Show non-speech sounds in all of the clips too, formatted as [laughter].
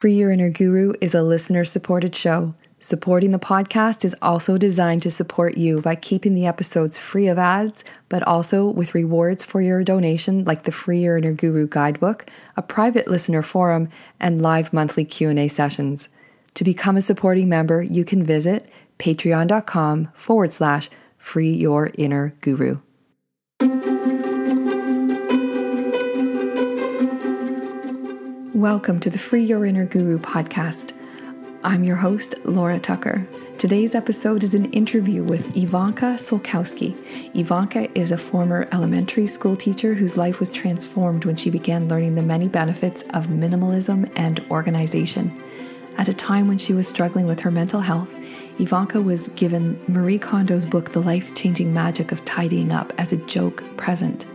Free Your Inner Guru is a listener supported show. Supporting the podcast is also designed to support you by keeping the episodes free of ads, but also with rewards for your donation like the Free Your Inner Guru guidebook, a private listener forum, and live monthly Q&A sessions. To become a supporting member, you can visit patreon.com forward slash free your inner guru. Welcome to the Free Your Inner Guru podcast. I'm your host, Laura Tucker. Today's episode is an interview with Ivanka Solkowski. Ivanka is a former elementary school teacher whose life was transformed when she began learning the many benefits of minimalism and organization. At a time when she was struggling with her mental health, Ivanka was given Marie Kondo's book, The Life Changing Magic of Tidying Up, as a joke present.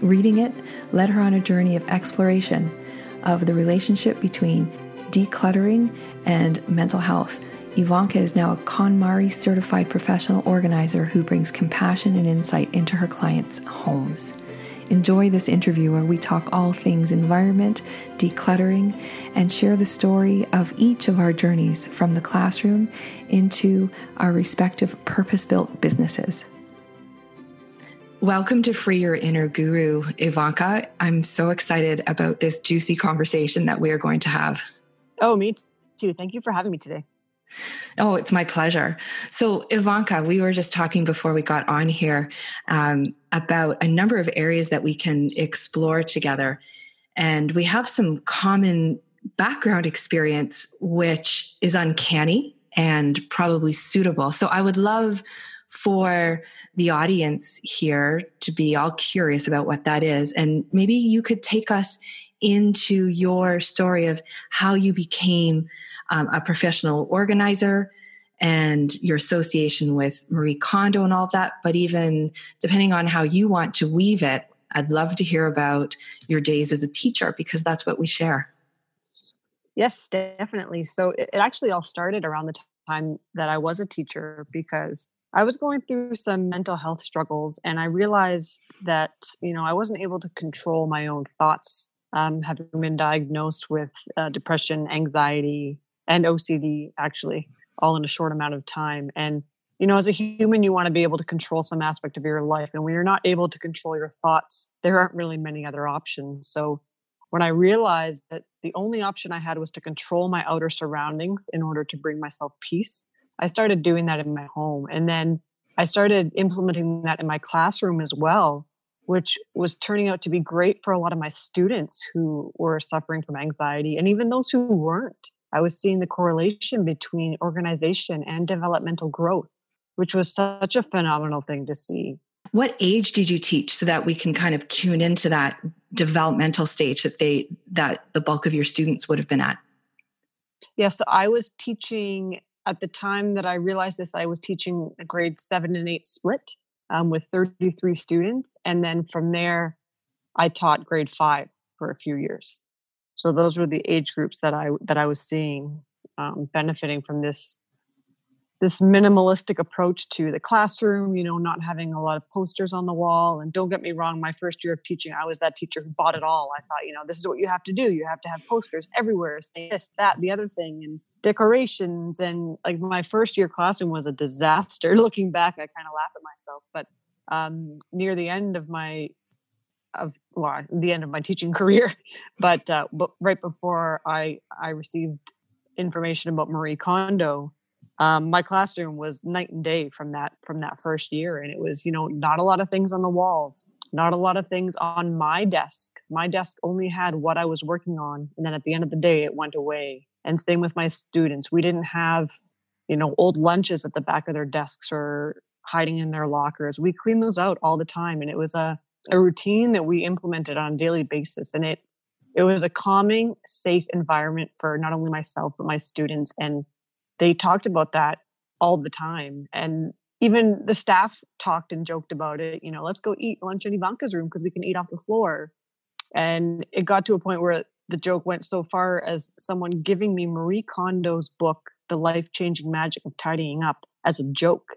Reading it led her on a journey of exploration of the relationship between decluttering and mental health. Ivanka is now a KonMari certified professional organizer who brings compassion and insight into her clients' homes. Enjoy this interview where we talk all things environment, decluttering, and share the story of each of our journeys from the classroom into our respective purpose built businesses. Welcome to Free Your Inner Guru, Ivanka. I'm so excited about this juicy conversation that we are going to have. Oh, me too. Thank you for having me today. Oh, it's my pleasure. So, Ivanka, we were just talking before we got on here um, about a number of areas that we can explore together. And we have some common background experience, which is uncanny and probably suitable. So, I would love for the audience here to be all curious about what that is. And maybe you could take us into your story of how you became um, a professional organizer and your association with Marie Kondo and all that. But even depending on how you want to weave it, I'd love to hear about your days as a teacher because that's what we share. Yes, definitely. So it, actually all started around the time that I was a teacher because I was going through some mental health struggles and I realized that, you know, I wasn't able to control my own thoughts, um, having been diagnosed with uh, depression, anxiety, and OCD, actually, all in a short amount of time. And, you know, as a human, you want to be able to control some aspect of your life. And when you're not able to control your thoughts, there aren't really many other options. So when I realized that the only option I had was to control my outer surroundings in order to bring myself peace, I started doing that in my home. And then I started implementing that in my classroom as well, which was turning out to be great for a lot of my students who were suffering from anxiety and even those who weren't. I was seeing the correlation between organization and developmental growth, which was such a phenomenal thing to see. What age did you teach so that we can kind of tune into that developmental stage that they that the bulk of your students would have been at? Yes, yeah, so I was teaching at the time that I realized this, I was teaching a grade seven and eight split um, with 33 students. And then from there, I taught grade five for a few years. So those were the age groups that I that I was seeing um, benefiting from this this minimalistic approach to the classroom, you know, not having a lot of posters on the wall. And don't get me wrong, my first year of teaching, I was that teacher who bought it all. I thought, you know, this is what you have to do. You have to have posters everywhere, this, that, the other thing, and decorations. And like my first year classroom was a disaster. [laughs] Looking back, I kind of laugh at myself. But um, near the end of my of well, the end of my teaching [laughs] career, but uh, but right before I I received information about Marie Kondo, um, my classroom was night and day from that from that first year and it was you know not a lot of things on the walls not a lot of things on my desk. My desk only had what i was working on and then at the end of the day it went away. And same with my students. We didn't have you know old lunches at the back of their desks or hiding in their lockers. We cleaned those out all the time and it was a, a routine that we implemented on a daily basis and it it was a calming safe environment for not only myself but my students and they talked about that all the time. And even the staff talked and joked about it. You know, let's go eat lunch in Ivanka's room because we can eat off the floor. And it got to a point where the joke went so far as someone giving me Marie Kondo's book, The Life Changing Magic of Tidying Up, as a joke,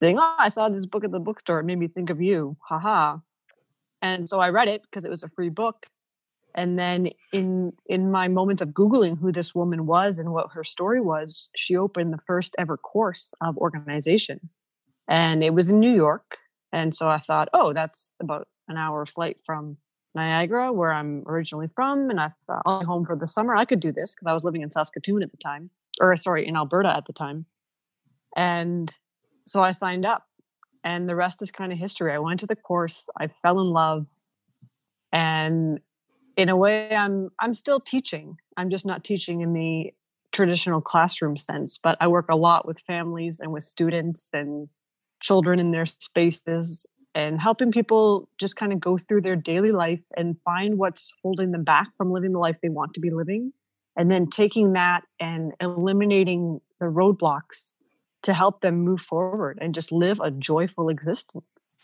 saying, Oh, I saw this book at the bookstore. It made me think of you. Haha. And so I read it because it was a free book. And then in in my moments of googling who this woman was and what her story was she opened the first ever course of organization. And it was in new york. And so i thought oh that's about an hour flight from niagara where i'm originally from. And i thought i'll be home for the summer. I could do this because i was living in saskatoon at the time or sorry in alberta at the time. And so i signed up. And the rest is kind of history. I went to the course. I fell in love. And in a way i'm i'm still teaching. I'm just not teaching in the traditional classroom sense but i work a lot with families and with students and children in their spaces and helping people just kind of go through their daily life and find what's holding them back from living the life they want to be living. And then taking that and eliminating the roadblocks to help them move forward and just live a joyful existence.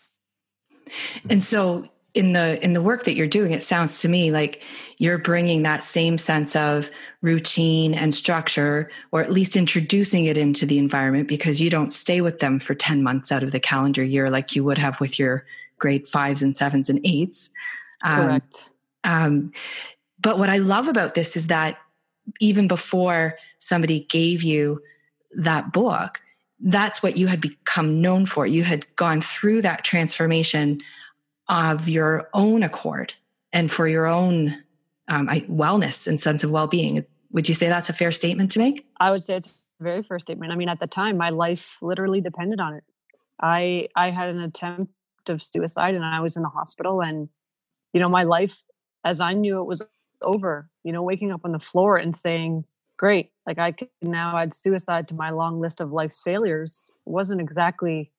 And so in the in the work that you're doing it sounds to me like you're bringing that same sense of routine and structure or at least introducing it into the environment because you don't stay with them for 10 months out of the calendar year like you would have with your grade fives and sevens and eights. Um, correct. um, but what i love about this is that even before somebody gave you that book that's what you had become known for. You had gone through that transformation of your own accord and for your own um, wellness and sense of well-being. Would you say that's a fair statement to make? I would say it's a very fair statement. I mean at the time my life literally depended on it. I i had an attempt of suicide and i was in the hospital and you know my life as i knew it was over you know waking up on the floor and saying great like i could now add suicide to my long list of life's failures wasn't exactly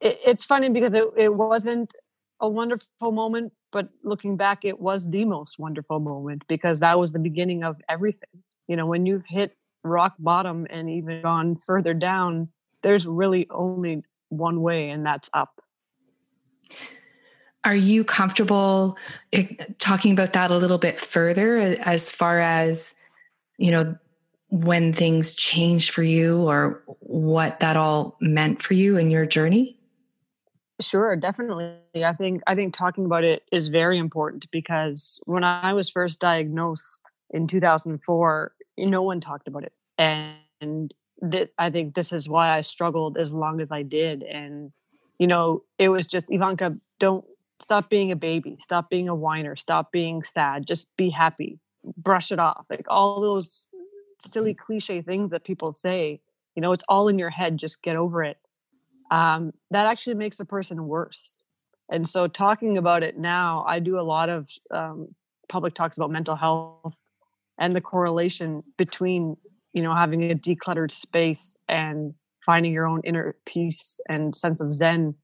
it, it's funny because it, it wasn't a wonderful moment, but looking back, it was the most wonderful moment because that was the beginning of everything. You know, when you've hit rock bottom and even gone further down, there's really only one way, and that's up. Are you comfortable eh, talking about that a little bit further as far as, you know, when things changed for you or what that all meant for you in your journey? Sure, definitely. I think I think talking about it is very important because when I was first diagnosed in 2004, no one talked about it. And this I think this is why I struggled as long as I did and you know, it was just Ivanka, don't stop being a baby, stop being a whiner, stop being sad, just be happy. Brush it off. Like all those silly cliche things that people say, you know, it's all in your head, just get over it um, that actually makes a person worse. And so, talking about it now, I do a lot of um, public talks about mental health and the correlation between, you know, having a decluttered space and finding your own inner peace and sense of zen.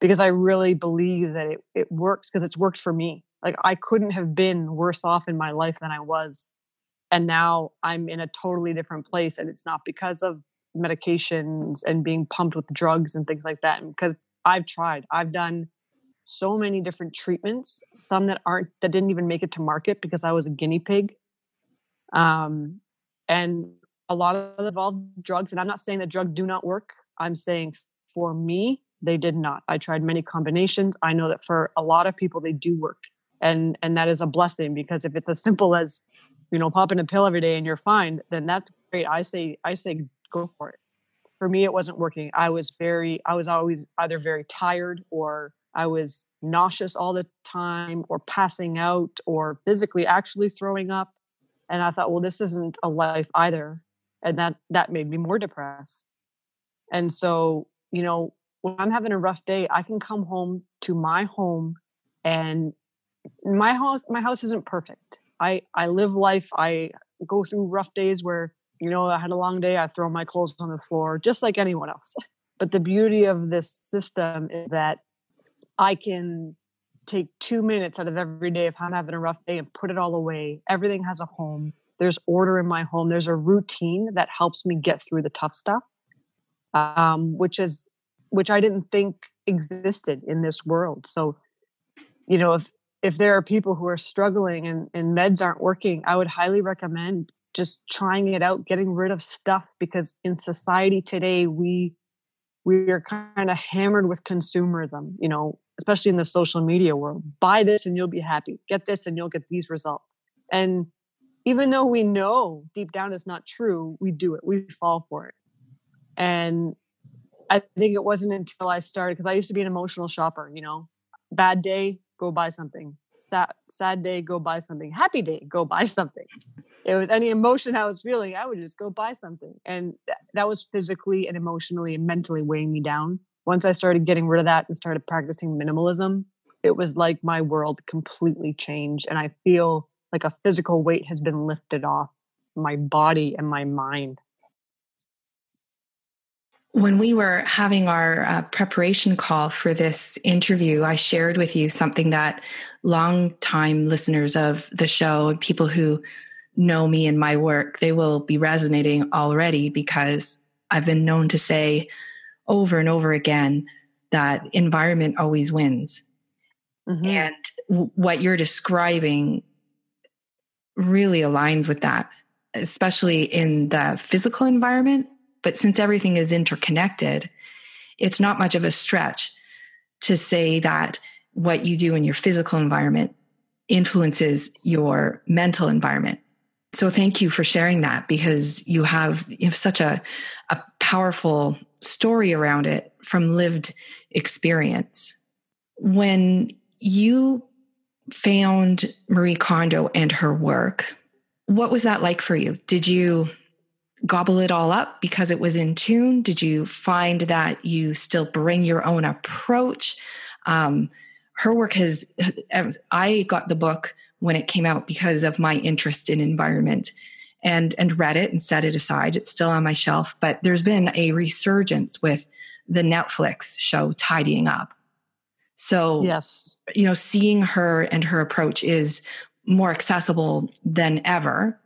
Because I really believe that it, it works because it's worked for me. Like I couldn't have been worse off in my life than I was. And now I'm in a totally different place. And it's not because of medications and being pumped with drugs and things like that because I've tried. I've done so many different treatments, some that aren't that didn't even make it to market because I was a guinea pig. Um, and a lot of involved drugs. And I'm not saying that drugs do not work. I'm saying for me, they did not. I tried many combinations. I know that for a lot of people, they do work, and and that is a blessing because if it's as simple as you know popping a pill every day and you're fine, then that's great. I say I say go for it. For me, it wasn't working. I was very, I was always either very tired or I was nauseous all the time or passing out or physically actually throwing up. And I thought, well, this isn't a life either. And that that made me more depressed. And so, you know, when I'm having a rough day, I can come home to my home and my house my house isn't perfect. I I live life. I go through rough days where you know, I had a long day, I throw my clothes on the floor just like anyone else. [laughs] But the beauty of this system is that I can take two minutes out of every day if I'm having a rough day and put it all away. Everything has a home. There's order in my home. There's a routine that helps me get through the tough stuff, um, which is which I didn't think existed in this world. So, you know, if if there are people who are struggling and, and meds aren't working, I would highly recommend just trying it out, getting rid of stuff because in society today we we are kind of hammered with consumerism. You know, especially in the social media world. Buy this and you'll be happy. Get this and you'll get these results. And even though we know deep down it's not true, we do it. We fall for it. And I think it wasn't until I started because I used to be an emotional shopper, you know, bad day, go buy something. Sad, sad day, go buy something. Happy day, go buy something. It was any emotion I was feeling, I would just go buy something. And th- that was physically and emotionally and mentally weighing me down. Once I started getting rid of that and started practicing minimalism, it was like my world completely changed. And I feel like a physical weight has been lifted off my body and my mind when we were having our uh, preparation call for this interview, I shared with you something that long-time listeners of the show and people who know me and my work, they will be resonating already because I've been known to say over and over again that environment always wins. Mm-hmm. And w- what you're describing really aligns with that, especially in the physical environment but since everything is interconnected, it's not much of a stretch to say that what you do in your physical environment influences your mental environment. So thank you for sharing that because you have you have such a a powerful story around it from lived experience. When you found Marie Kondo and her work, what was that like for you? Did you gobble it all up because it was in tune? Did you find that you still bring your own approach? Um, her work has, I got the book when it came out because of my interest in environment and and read it and set it aside. It's still on my shelf but there's been a resurgence with the netflix show tidying up. So yes. you know seeing her and her approach is more accessible than ever.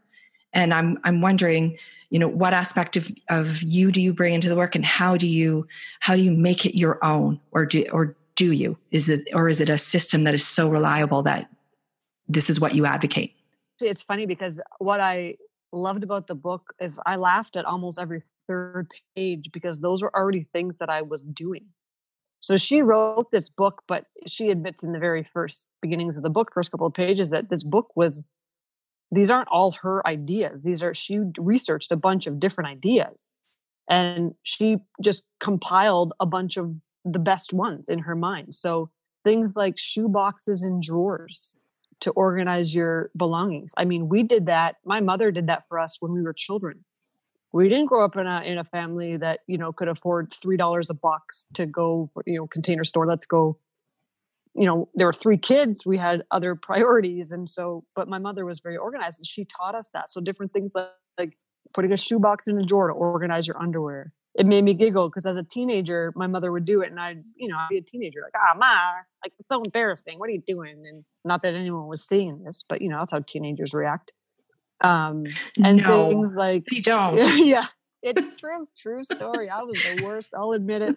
And i'm i'm wondering you know what aspect of, of you do you bring into the work and how do you how do you make it your own or do or do you? Is it or is it a system that is so reliable that this is what you advocate. It's funny because what i loved about the book is i laughed at almost every third page because those were already things that i was doing. So she wrote this book but she admits in the very first beginnings of the book first couple of pages that this book was these aren't all her ideas. These are she researched a bunch of different ideas. And she just compiled a bunch of the best ones in her mind. So things like shoe boxes and drawers to organize your belongings. I mean we did that my mother did that for us when we were children. We didn't grow up in a in a family that you know could afford three dollars a box to go for you know container store let's go. You know there were three kids we had other [laughs] priorities and so but my mother was very organized and she taught us that. So different things like, like putting a shoebox in a drawer to organize your underwear it made me giggle because as a teenager my mother would do it and i'd you know i'd be a teenager like ah ma like it's so embarrassing. What are you doing? And not that anyone was seeing this but you know that's how teenagers react. Um and no, things like you [laughs] don't. Yeah it's [laughs] true true story. I was the worst i'll admit it.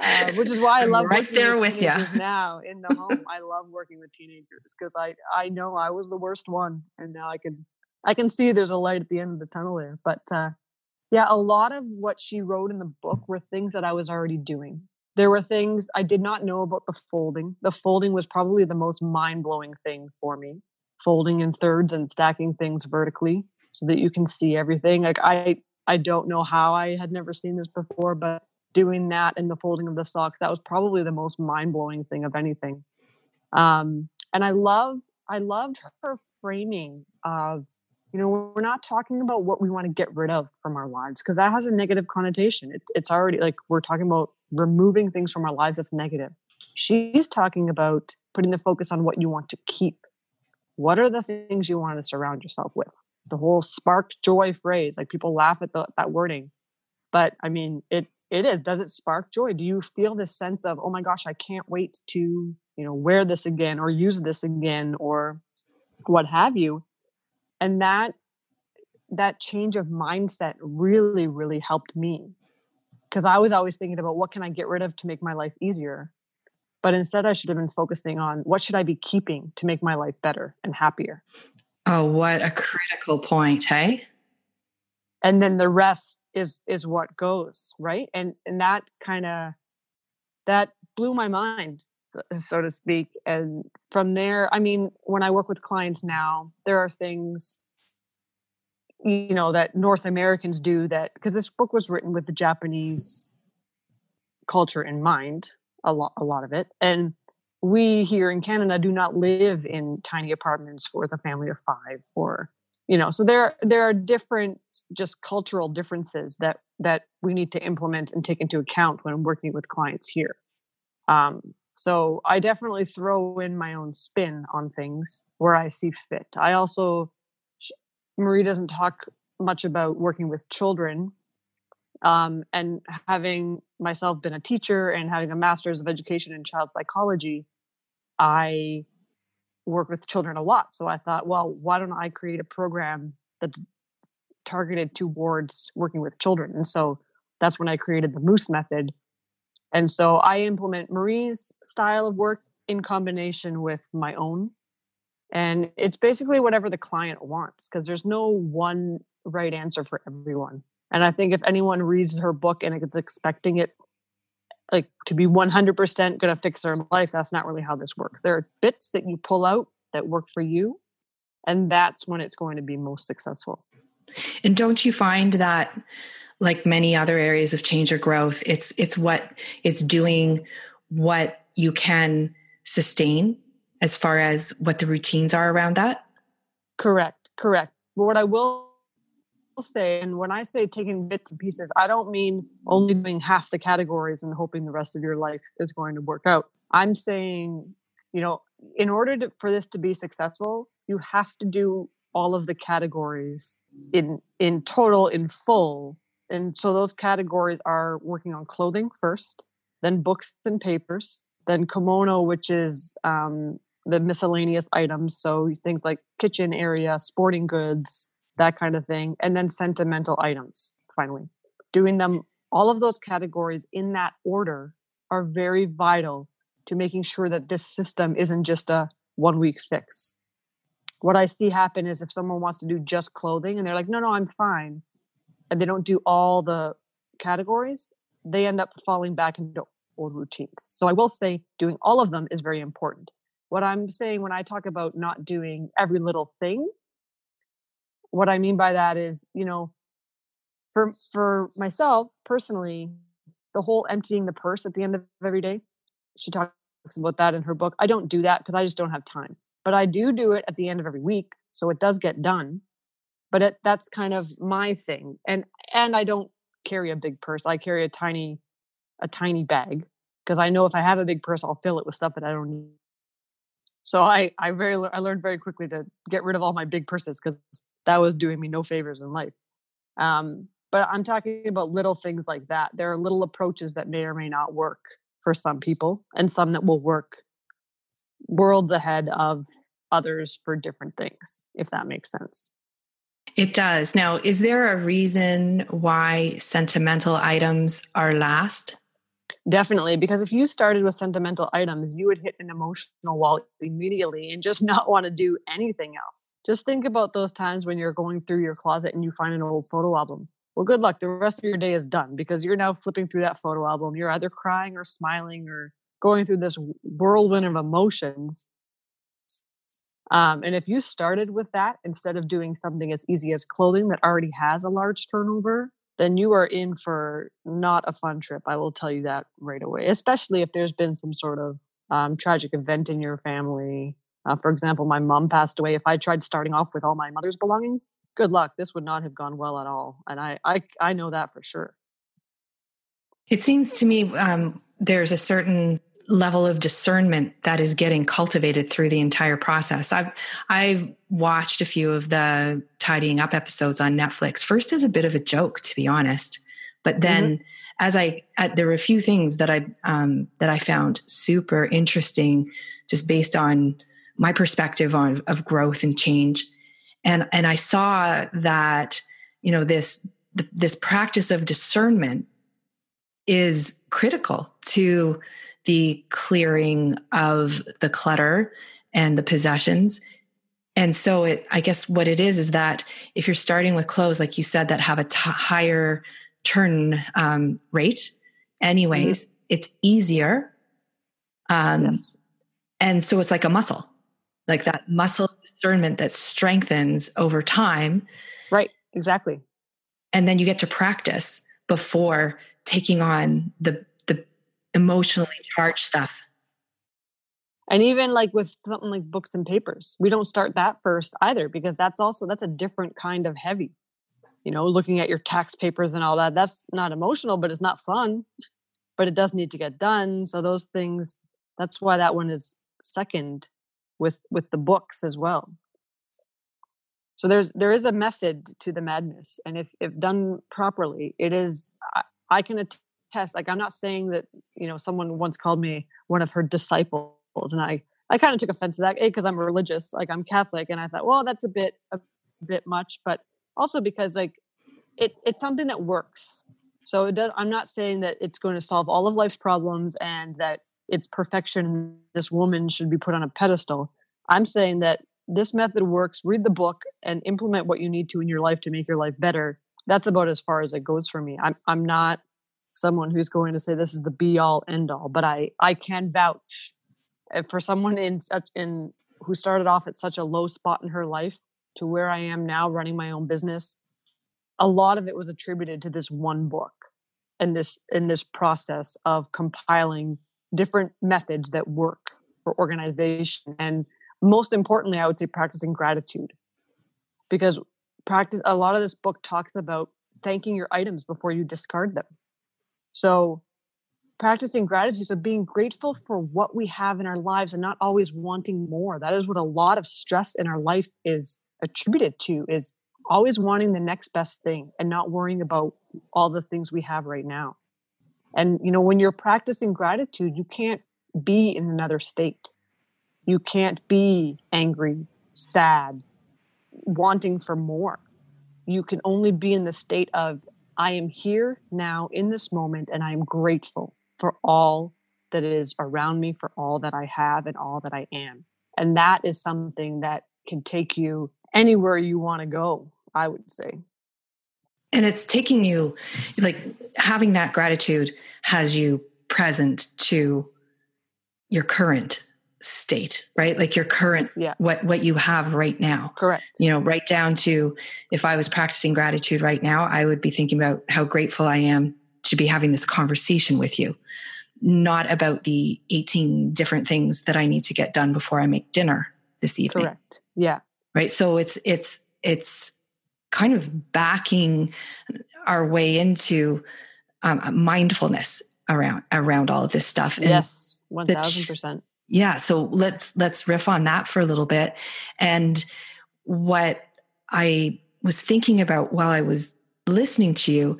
Uh, which is why I love right there with, with you [laughs] now in the home. I love working with teenagers because I I know I was the worst one, and now I can I can see there's a light at the end of the tunnel there. But uh, yeah, a lot of what she wrote in the book were things that I was already doing. There were things I did not know about the folding. The folding was probably the most mind blowing thing for me. Folding in thirds and stacking things vertically so that you can see everything. Like I I don't know how I had never seen this before, but doing that and the folding of the socks that was probably the most mind-blowing thing of anything um, and i love i loved her framing of you know we're not talking about what we want to get rid of from our lives because that has a negative connotation. It's, it's already like we're talking about removing things from our lives that's negative. She's talking about putting the focus on what you want to keep. What are the things you want to surround yourself with? The whole spark joy phrase like people laugh at the, that wording but i mean it it is. Does it spark joy? Do you feel this sense of oh my gosh i can't wait to you know wear this again or use this again or what have you and that that change of mindset really really helped me. Because i was always thinking about what can i get rid of to make my life easier but instead i should have been focusing on what should i be keeping to make my life better and happier. Oh what a critical point hey? And then the rest is is what goes right? And and that kind of that blew my mind so to speak. And from there, I mean, when I work with clients now, there are things you know that North Americans do that because this book was written with the Japanese culture in mind, a lot a lot of it. And we here in Canada do not live in tiny apartments for the family of 5 or you know so there there are different just cultural differences that that we need to implement and take into account when working with clients here um, so i definitely throw in my own spin on things where i see fit i also marie doesn't talk much about working with children um, and having myself been a teacher and having a master's of education in child psychology i work with children a lot. So I thought, well, why don't I create a program that's targeted towards working with children? And so that's when I created the Moose Method. And so I implement Marie's style of work in combination with my own. And it's basically whatever the client wants because there's no one right answer for everyone. And I think if anyone reads her book and it's expecting it like to be 100% going to fix their life that's not really how this works there are bits that you pull out that work for you and that's when it's going to be most successful and don't you find that like many other areas of change or growth it's it's what it's doing what you can sustain as far as what the routines are around that correct correct but what i will say, and when I say taking bits and pieces, I don't mean only doing half the categories and hoping the rest of your life is going to work out. I'm saying, you know, in order to, for this to be successful, you have to do all of the categories in in total in full and so those categories are working on clothing first then books and papers then komono which is um, the miscellaneous items so things like kitchen area sporting goods that kind of thing, and then sentimental items, finally. Doing them, all of those categories in that order are very vital to making sure that this system isn't just a one week fix. What I see happen is if someone wants to do just clothing and they're like, no, no, I'm fine, and they don't do all the categories, they end up falling back into old routines. So I will say doing all of them is very important. What I'm saying when I talk about not doing every little thing what I mean by that is, you know, for for myself personally, the whole emptying the purse at the end of every day. She talks about that in her book. I don't do that because I just don't have time. But I do do it at the end of every week, so it does get done. But it, that's kind of my thing, and and I don't carry a big purse. I carry a tiny a tiny bag because I know if I have a big purse, I'll fill it with stuff that I don't need. So I I very I learned very quickly to get rid of all my big purses because that was doing me no favors in life. Um, but I'm talking about little things like that. There are little approaches that may or may not work for some people, and some that will work worlds ahead of others for different things, if that makes sense. It does. Now, is there a reason why sentimental items are last? Definitely, because if you started with sentimental items, you would hit an emotional wall immediately and just [laughs] not want to do anything else. Just think about those times when you're going through your closet and you find an old photo album. Well, good luck. The rest of your day is done because you're now flipping through that photo album. You're either crying or smiling or going through this whirlwind of emotions. Um, and if you started with that instead of doing something as easy as clothing that already has a large turnover, then you are in for not a fun trip. I will tell you that right away, especially if there's been some sort of um, tragic event in your family. Uh, for example, my mom passed away. If I tried starting off with all my mother's belongings, good luck. This would not have gone well at all. And I, I, I know that for sure. It seems to me um, there's a certain level of discernment that is getting cultivated through the entire process. I've I've watched a few of the tidying up episodes on Netflix. First as a bit of a joke, to be honest, but then mm-hmm. as I uh, there were a few things that I um, that I found super interesting, just based on my perspective on of growth and change, and and I saw that you know this this practice of discernment is critical to the clearing of the clutter and the possessions. And so it, I guess what it is, is that if you're starting with clothes, like you said, that have a t- higher turn um, rate, anyways, mm-hmm. it's easier Um, yes. And so it's like a muscle, like that muscle discernment that strengthens over time. Right, exactly. And then you get to practice before taking on the the emotionally charged stuff. And even like with something like books and papers, we don't start that first either because that's also that's a different kind of heavy. You know, looking at your tax papers and all that, that's not emotional, but it's not fun. But it does need to get done. So those things, that's why that one is second with with the books as well so there's there is a method to the madness and if if done properly it is i, I can attest like i'm not saying that you know someone once called me one of her disciples and i i kind of took offense to that because i'm religious like i'm catholic and i thought well that's a bit a bit much but also because like it it's something that works. So it does i'm not saying that it's going to solve all of life's problems and that it's perfection this woman should be put on a pedestal. I'm saying that this method works read the book and implement what you need to in your life to make your life better. That's about as far as it goes for me. I'm, I'm not someone who's going to say this is the be all end all but i i can vouch eh, for someone in such in who started off at such a low spot in her life to where i am now running my own business a lot of it was attributed to this one book and this in this process of compiling different methods that work for organization and most importantly i would say practicing gratitude. Because practice a lot of this book talks about thanking your items before you discard them so practicing gratitude so being grateful for what we have in our lives and not always wanting more. That is what a lot of stress in our life is attributed to is always wanting the next best thing and not worrying about all the things we have right now. And you know when you're practicing gratitude you can't be in another state. You can't be angry sad wanting for more. You can only be in the state of i am here now in this moment and i am grateful for all that is around me for all that i have and all that i am. And that is something that can take you anywhere you want to go i would say. And it's taking you like having that gratitude has you present to your current state right? Like your current yeah. what what you have right now. Correct. You know right down to if i was practicing gratitude right now i would be thinking about how grateful i am to be having this conversation with you. Not about the 18 different things that i need to get done before i make dinner this evening. Correct. Yeah. Right? So it's it's it's kind of backing our way into um, mindfulness around around all of this stuff. And yes, one thousand percent. Yeah, so let's let's riff on that for a little bit. And what I was thinking about while I was listening to you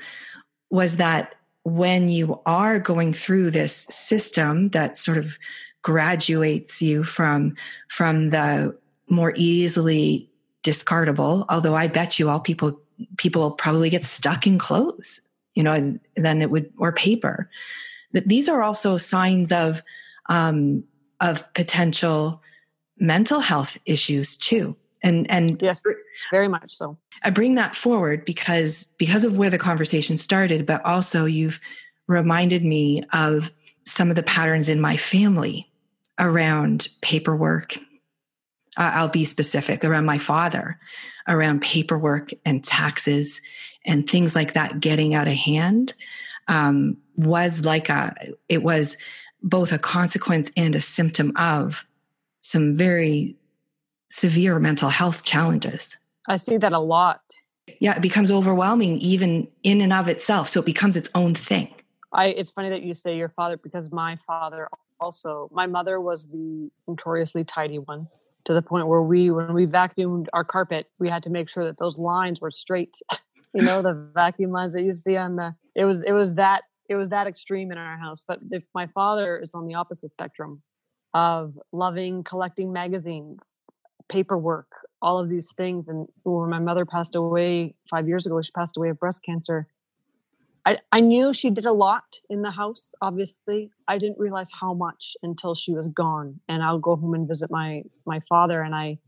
was that when you are going through this system that sort of graduates you from from the more easily discardable although i bet you all people people probably get stuck in clothes you know and then it would or paper that these are also signs of um, of potential mental health issues too. And and yes very much so. I bring that forward because because of where the conversation started but also you've reminded me of some of the patterns in my family around paperwork. Uh, I'll be specific around my father, around paperwork and taxes and things like that getting out of hand um, was like a, it was both a consequence and a symptom of some very severe mental health challenges. I see that a lot. Yeah, it becomes overwhelming even in and of itself. So it becomes its own thing. I it's funny that you say your father because my father also my mother was the notoriously tidy one to the point where we when we vacuumed our carpet we had to make sure that those lines were straight [laughs] you know the vacuum lines that you see on the it was it was that it was that extreme in our house but if my father is on the opposite spectrum of loving collecting magazines paperwork all of these things and when my mother passed away five years ago she passed away of breast cancer I, I knew she did a lot in the house, obviously. I didn't realize how much until she was gone. And I'll go home and visit my my father and I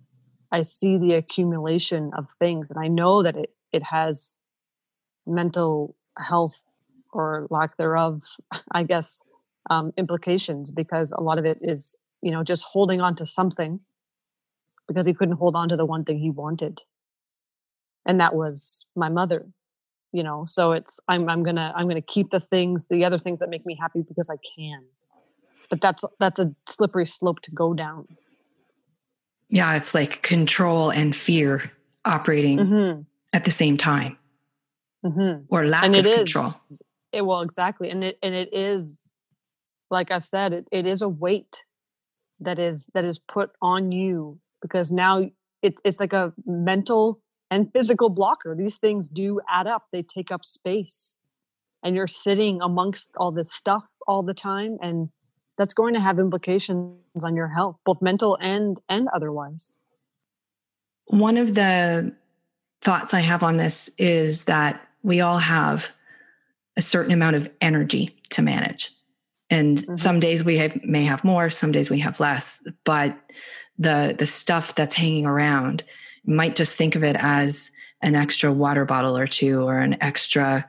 I see the accumulation of things and I know that it it has mental health or lack thereof, [laughs] I guess, um, implications because a lot of it is you know just holding on to something because he couldn't hold on to the one thing he wanted. And that was my mother you know? So it's i'm i'm gonna i'm gonna keep the things the other things that make me happy because i can. But that's that's a slippery slope to go down. Yeah it's like control and fear operating mm-hmm. at the same time. Mm-hmm. or lack of control it, well exactly and it and it is like i've said it, it is a weight that is that is put on you because now it's it's like a mental and physical blocker. These things do add up. They take up space. And you're sitting amongst all this stuff all the time and that's going to have implications on your health, both mental and and otherwise. One of the thoughts I have on this is that we all have a certain amount of energy to manage. And mm-hmm. some days we have, may have more, some days we have less, but the the stuff that's hanging around you might just think of it as an extra water bottle or two or an extra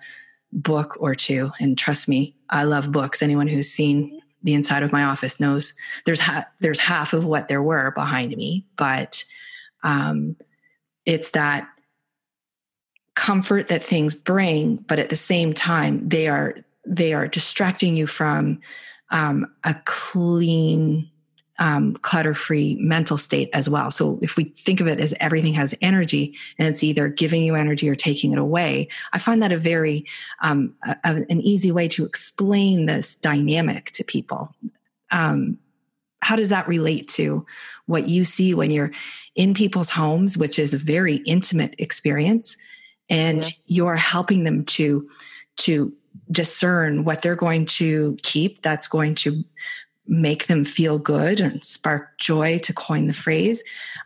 book or two and trust me i love books anyone who's seen the inside of my office knows there's ha- there's half of what there were behind me but um, it's that comfort that things bring but at the same time they are they are distracting you from um, a clean um, clutter free mental state as well. So if we think of it as everything has energy and it's either giving you energy or taking it away, I find that a very um, a, an easy way to explain this dynamic to people. Um, how does that relate to what you see when you're in people's homes, which is a very intimate experience, and yes. you're helping them to to discern what they're going to keep that's going to make them feel good and spark joy, to coin the phrase.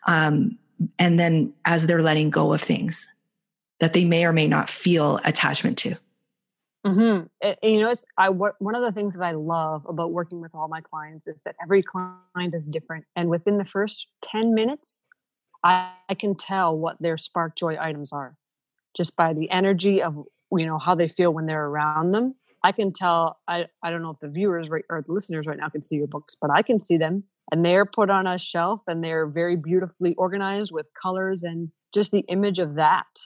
Um, and then as they're letting go of things that they may or may not feel attachment to. Mm-hmm. It, you know, it's I one of the things that I love about working with all my clients is that every client is different, and within the first ten minutes, I, I can tell what their spark joy items are, just by the energy of you know how they feel when they're around them, I can tell. I I don't know if the viewers right, or the listeners right now can see your books, but I can see them, and they're put on a shelf, and they're very beautifully organized with colors and just the image of that.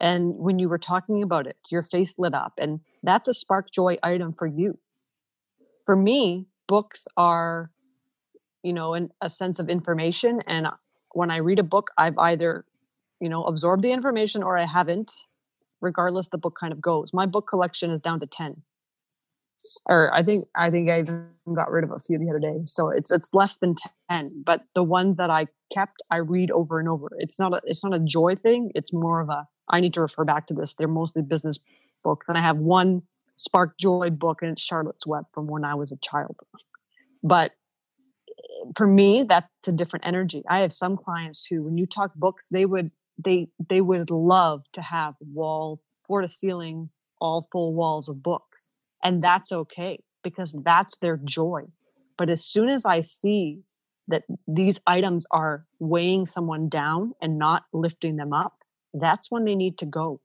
And when you were talking about it, your face lit up, and that's a spark joy item for you. For me, books are, you know, an, a sense of information, and when I read a book, I've either, you know, absorbed the information or I haven't regardless the book kind of goes. My book collection is down to 10 or I think I think I even got rid of a few the other day. So it's it's less than ten. But the ones that I kept, I read over and over. It's not a it's not a joy thing. It's more of a I need to refer back to this. They're mostly business books, and I have one spark joy book, and it's Charlotte's Web from when I was a child. But eh, for me, that's a different energy. I have some clients who, when you talk books, they would they they would love to have wall floor to ceiling all full walls of books and that's okay because that's their joy. But as soon as I see that these items are weighing someone down and not lifting them up, that's when they need to go.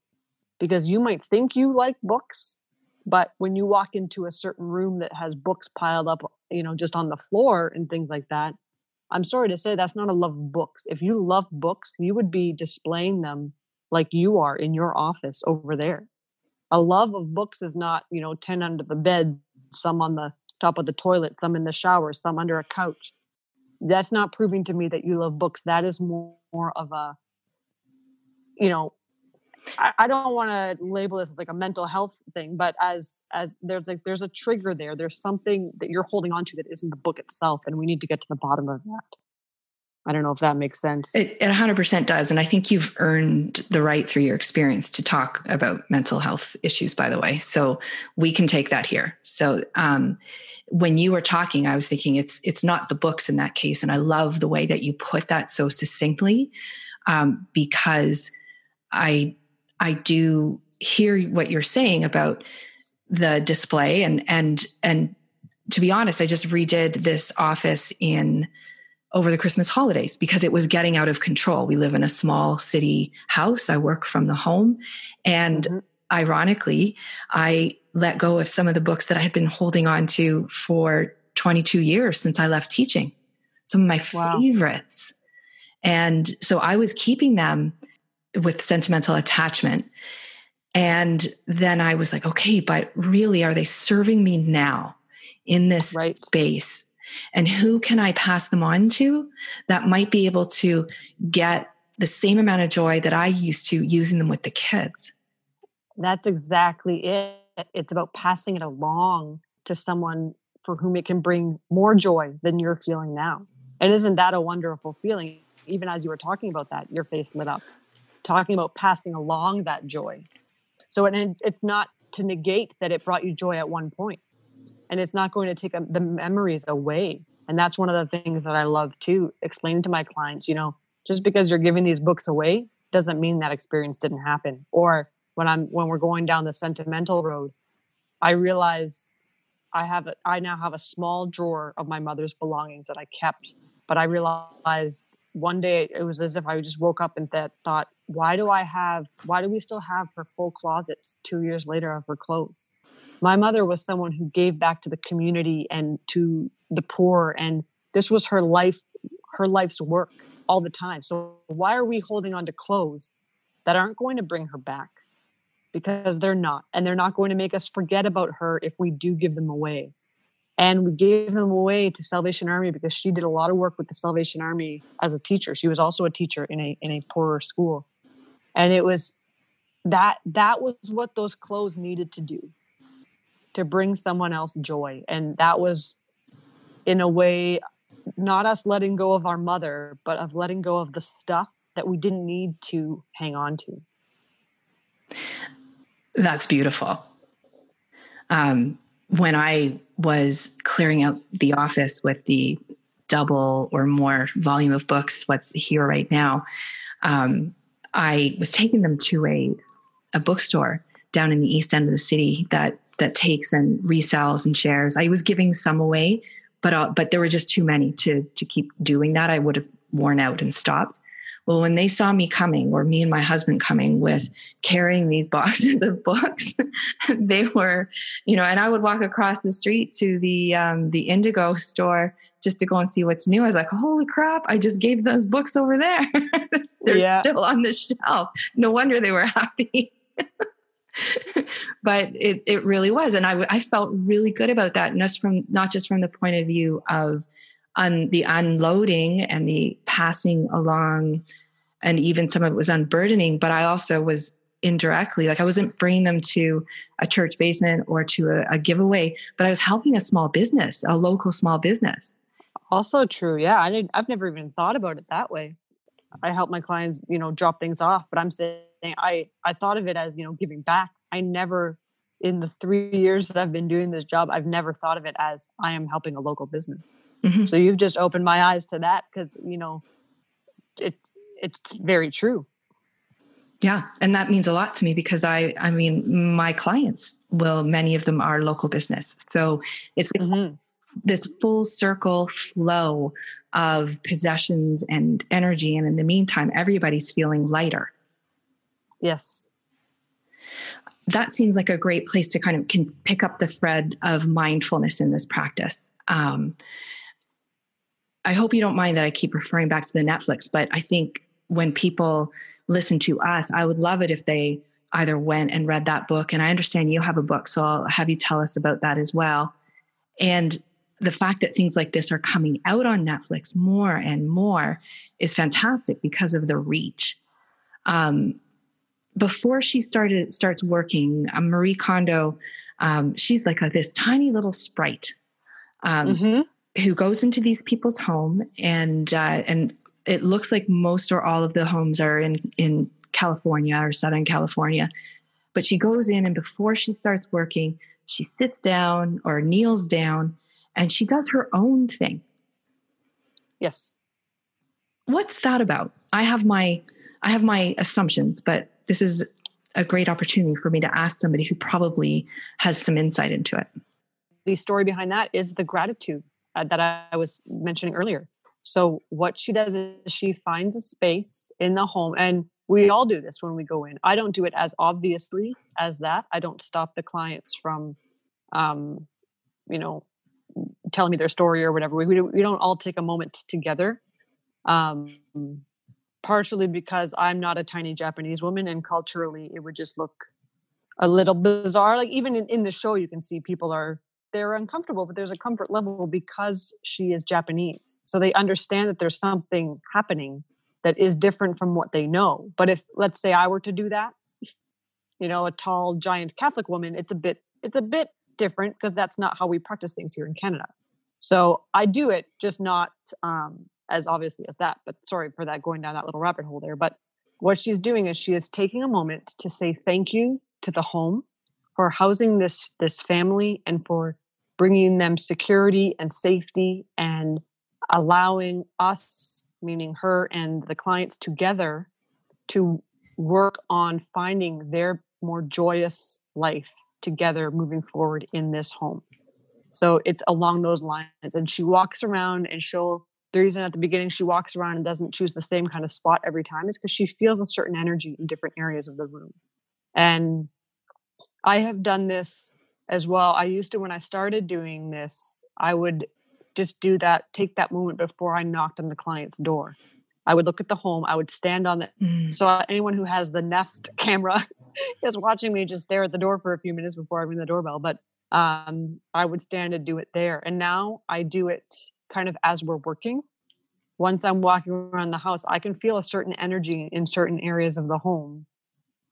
Because you might think you like books, but when you walk into a certain room that has books piled up, you know, just on the floor and things like that, I'm sorry to say that's not a love of books. If you love books, you would be displaying them like you are in your office over there. A love of books is not you know 10 under the bed some on the top of the toilet some in the shower some under a couch. That's not proving to me that you love books. That is more, more of a you know I, don't want to label this as like a mental health thing but as as there's like there's a trigger there there's something that you're holding on to that isn't the book itself and we need to get to the bottom of that I don't know if that makes sense. It, it 100% does. And I think you've earned the right through your experience to talk about mental health issues, by the way. So we can take that here. So, um, when you were talking, I was thinking it's it's not the books in that case, and I love the way that you put that so succinctly, um, because I I do hear what you're saying about the display and and and to be honest, I just redid this office in over the Christmas holidays because it was getting out of control. We live in a small city house. I work from the home and mm-hmm. ironically, I let go of some of the books that I had been holding on to for 22 years since I left teaching, some of my wow. favorites. And so I was keeping them with sentimental attachment. And then I was like, okay, but really, are they serving me now in this right. space? And who can I pass them on to that might be able to get the same amount of joy that I used to using them with the kids? That's exactly it. It's about passing it along to someone for whom it can bring more joy than you're feeling now. And isn't that a wonderful feeling? Even as you were talking about that, your face lit up talking about passing along that joy. So it, it's not to negate that it brought you joy at one point, and it's not going to take um, the memories away. And that's one of the things that I love to explain to my clients. You know, just because you're giving these books away doesn't mean that experience didn't happen. Or when I'm when we're going down the sentimental road, I realize I have I now have a small drawer of my mother's belongings that I kept, but I realized one day it was as if I just woke up and th- thought, why do I have, why do we still have her full closets two years later of her clothes? My mother was someone who gave back to the community and to the poor. And this was her life, her life's work all the time. So why are we holding on to clothes that aren't going to bring her back? Because they're not. And they're not going to make us forget about her if we do give them away and we gave them away to Salvation Army because she did a lot of work with the Salvation Army as a teacher. She was also a teacher in a in a poorer school, and it was that that was what those clothes needed to do to bring someone else joy, and that was in a way not us letting go of our mother, but of letting go of the stuff that we didn't need to hang on to. That's beautiful. Um, when I was clearing out the office with the double or more volume of books, what's here right now, um, I was taking them to a, a bookstore down in the east end of the city that that takes and resells and shares. I was giving some away, but uh, but there were just too many to to keep doing that. I would have worn out and stopped. Well, when they saw me coming, or me and my husband coming with carrying these [laughs] boxes of books, [laughs] they were, you know, and I would walk across the street to the um, the Indigo store just to go and see what's new. I was like, holy crap, I just gave those books over there. [laughs] They're yeah. still on the shelf. No wonder they were [laughs] happy. [laughs] but it, it really was. And I, I felt really good about that, just from, not just from the point of view of on the unloading and the passing along and even some of it was unburdening but i also was indirectly like i wasn't bringing them to a church basement or to a, a giveaway but i was helping a small business a local small business also true yeah i didn't i've never even thought about it that way i help my clients you know drop things off but i'm saying i i thought of it as you know giving back i never in the three years that I've been doing this job, I've never thought of it as I am helping a local business. Mm-hmm. So you've just opened my eyes to that because you know it it's very true. Yeah, and that means a lot to me because I I mean my clients will many of them are local business. So it's mm-hmm. This full circle flow of possessions and energy and in the meantime everybody's feeling lighter. Yes that seems like a great place to kind of can pick up the thread of mindfulness in this practice. Um, I hope you don't mind that I keep referring back to the Netflix, but I think when people listen to us, I would love it if they either went and read that book. And I understand you have a book, so I'll have you tell us about that as well. And the fact that things like this are coming out on Netflix more and more is fantastic because of the reach. Um, before she started starts working, uh, Marie Kondo, um, she's like a, this tiny little sprite um, mm-hmm. who goes into these people's home, and uh, and it looks like most or all of the homes are in in California or Southern California. But she goes in, and before she starts working, she sits down or kneels down, and she does her own thing. Yes. What's that about? I have my I have my assumptions, but this is a great opportunity for me to ask somebody who probably has some insight into it. The story behind that is the gratitude uh, that I was mentioning earlier. So, what she does is she finds a space in the home, and we all do this when we go in. I don't do it as obviously as that. I don't stop the clients from, um, you know, telling me their story or whatever. We, we, we don't all take a moment together. Um, partially because I'm not a tiny Japanese woman and culturally it would just look a little bizarre. Like even in, in the show, you can see people are they're uncomfortable, but there's a comfort level because she is Japanese. So they understand that there's something happening that is different from what they know. But if let's say I were to do that, you know, a tall giant Catholic woman, it's a bit it's a bit different because that's not how we practice things here in Canada. So I do it, just not um, as obviously as that. But sorry for that going down that little rabbit hole there. But what she's doing is she is taking a moment to say thank you to the home for housing this this family and for bringing them security and safety and allowing us meaning her and the clients together to work on finding their more joyous life together moving forward in this home so it's along those lines and she walks around and she'll the reason at the beginning she walks around and doesn't choose the same kind of spot every time is because she feels a certain energy in different areas of the room. And I have done this as well. I used to, when I started doing this, I would just do that, take that moment before I knocked on the client's door. I would look at the home. I would stand on it. Mm. So anyone who has the Nest [laughs] camera is watching me just stare at the door for a few minutes before I ring the doorbell. But um, I would stand and do it there. And now I do it kind of as we're working. Once I'm walking around the house, I can feel a certain energy in certain areas of the home.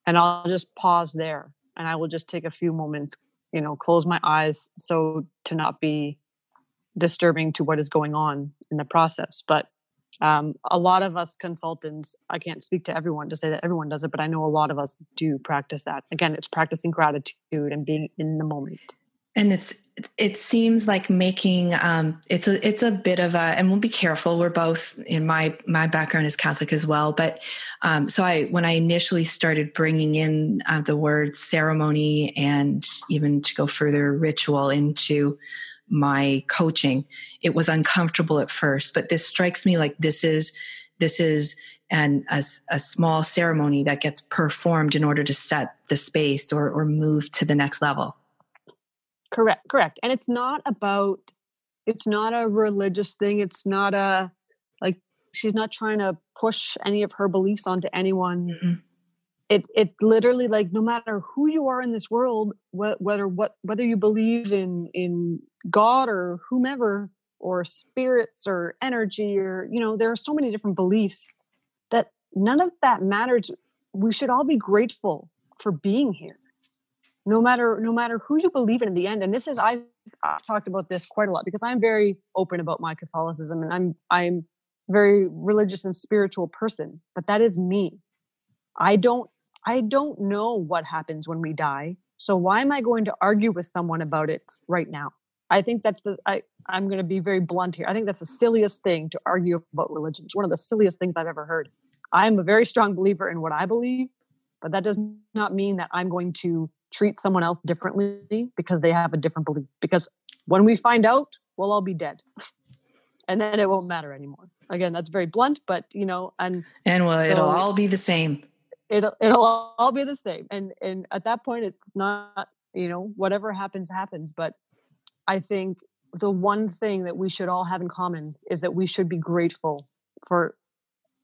And I'll just pause there and I will just take a few moments, you know, close my eyes so to not be disturbing to what is going on in the process. But um, a lot of us consultants, I can't speak to everyone to say that everyone does it, but I know a lot of us do practice that. Again, it's practicing gratitude and being in the moment and it's it seems like making um, it's a it's a bit of a and we'll be careful we're both in my my background is catholic as well but um, so i when i initially started bringing in uh, the word ceremony and even to go further ritual into my coaching it was uncomfortable at first but this strikes me like this is this is and a, a small ceremony that gets performed in order to set the space or, or move to the next level Correct, correct. And it's not about it's not a religious thing. It's not a like she's not trying to push any of her beliefs onto anyone. Mm-hmm. It, it's literally like no matter who you are in this world, wh- whether what whether you believe in in God or whomever or spirits or energy or you know there are so many different beliefs that none of that matters. We should all be grateful for being here no matter no matter who you believe in in the end and this is I've, I've talked about this quite a lot because i'm very open about my catholicism and i'm i'm very religious and spiritual person but that is me i don't i don't know what happens when we die so why am i going to argue with someone about it right now i think that's the i i'm going to be very blunt here i think that's the silliest thing to argue about religion it's one of the silliest things i've ever heard i'm a very strong believer in what i believe but that does not mean that i'm going to treat someone else differently because they have a different belief. Because when we find out, we'll all be dead. [laughs] and then it won't matter anymore. Again, that's very blunt, but you know, and and well, so it'll all be the same. It'll it'll all be the same. And and at that point it's not, you know, whatever happens, happens. But I think the one thing that we should all have in common is that we should be grateful for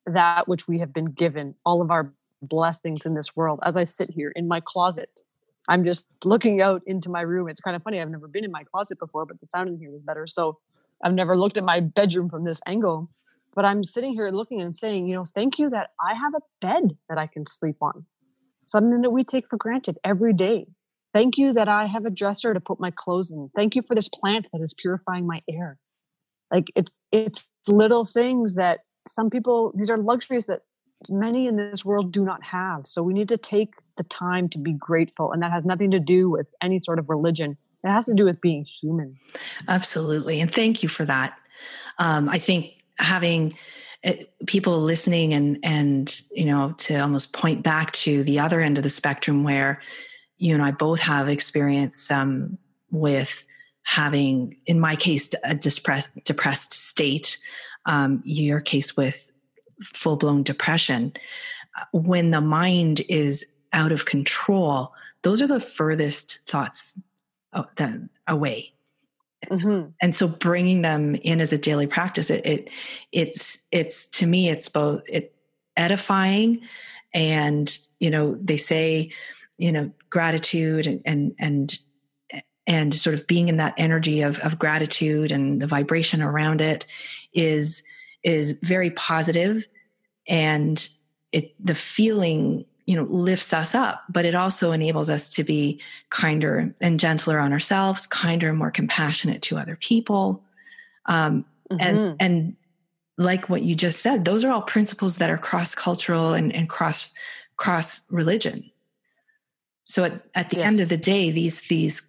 that which we have been given, all of our blessings in this world. As I sit here in my closet, I'm just looking out into my room. It's kind of funny. I've never been in my closet before, but the sound in here was better. So I've never looked at my bedroom from this angle. But I'm sitting here looking and saying, you know, thank you that I have a bed that I can sleep on. Something that we take for granted every day. Thank you that I have a dresser to put my clothes in. Thank you for this plant that is purifying my air. Like it's it's little things that some people these are luxuries that many in this world do not have. So we need to take the time to be grateful. And that has nothing to do with any sort of religion, it has to do with being human. Absolutely. And thank you for that. Um, I think having eh, people listening and and you know to almost point back to the other end of the spectrum where you and I both have experience um, with having in my case a depressed depressed state um, your case with full blown depression uh, when the mind is out of control, those are the furthest thoughts uh, away. Mm-hmm. And so bringing them in as a daily practice, it, it it's it's to me it's both it edifying and you know they say you know gratitude and and and and sort of being in that energy of, of gratitude and the vibration around it is is very positive and it the feeling you know lifts us up but it also enables us to be kinder and gentler on ourselves kinder and more compassionate to other people um, mm-hmm. and and like what you just said those are all principles that are cross cultural and, and cross cross religion so at, at the yes. end of the day these these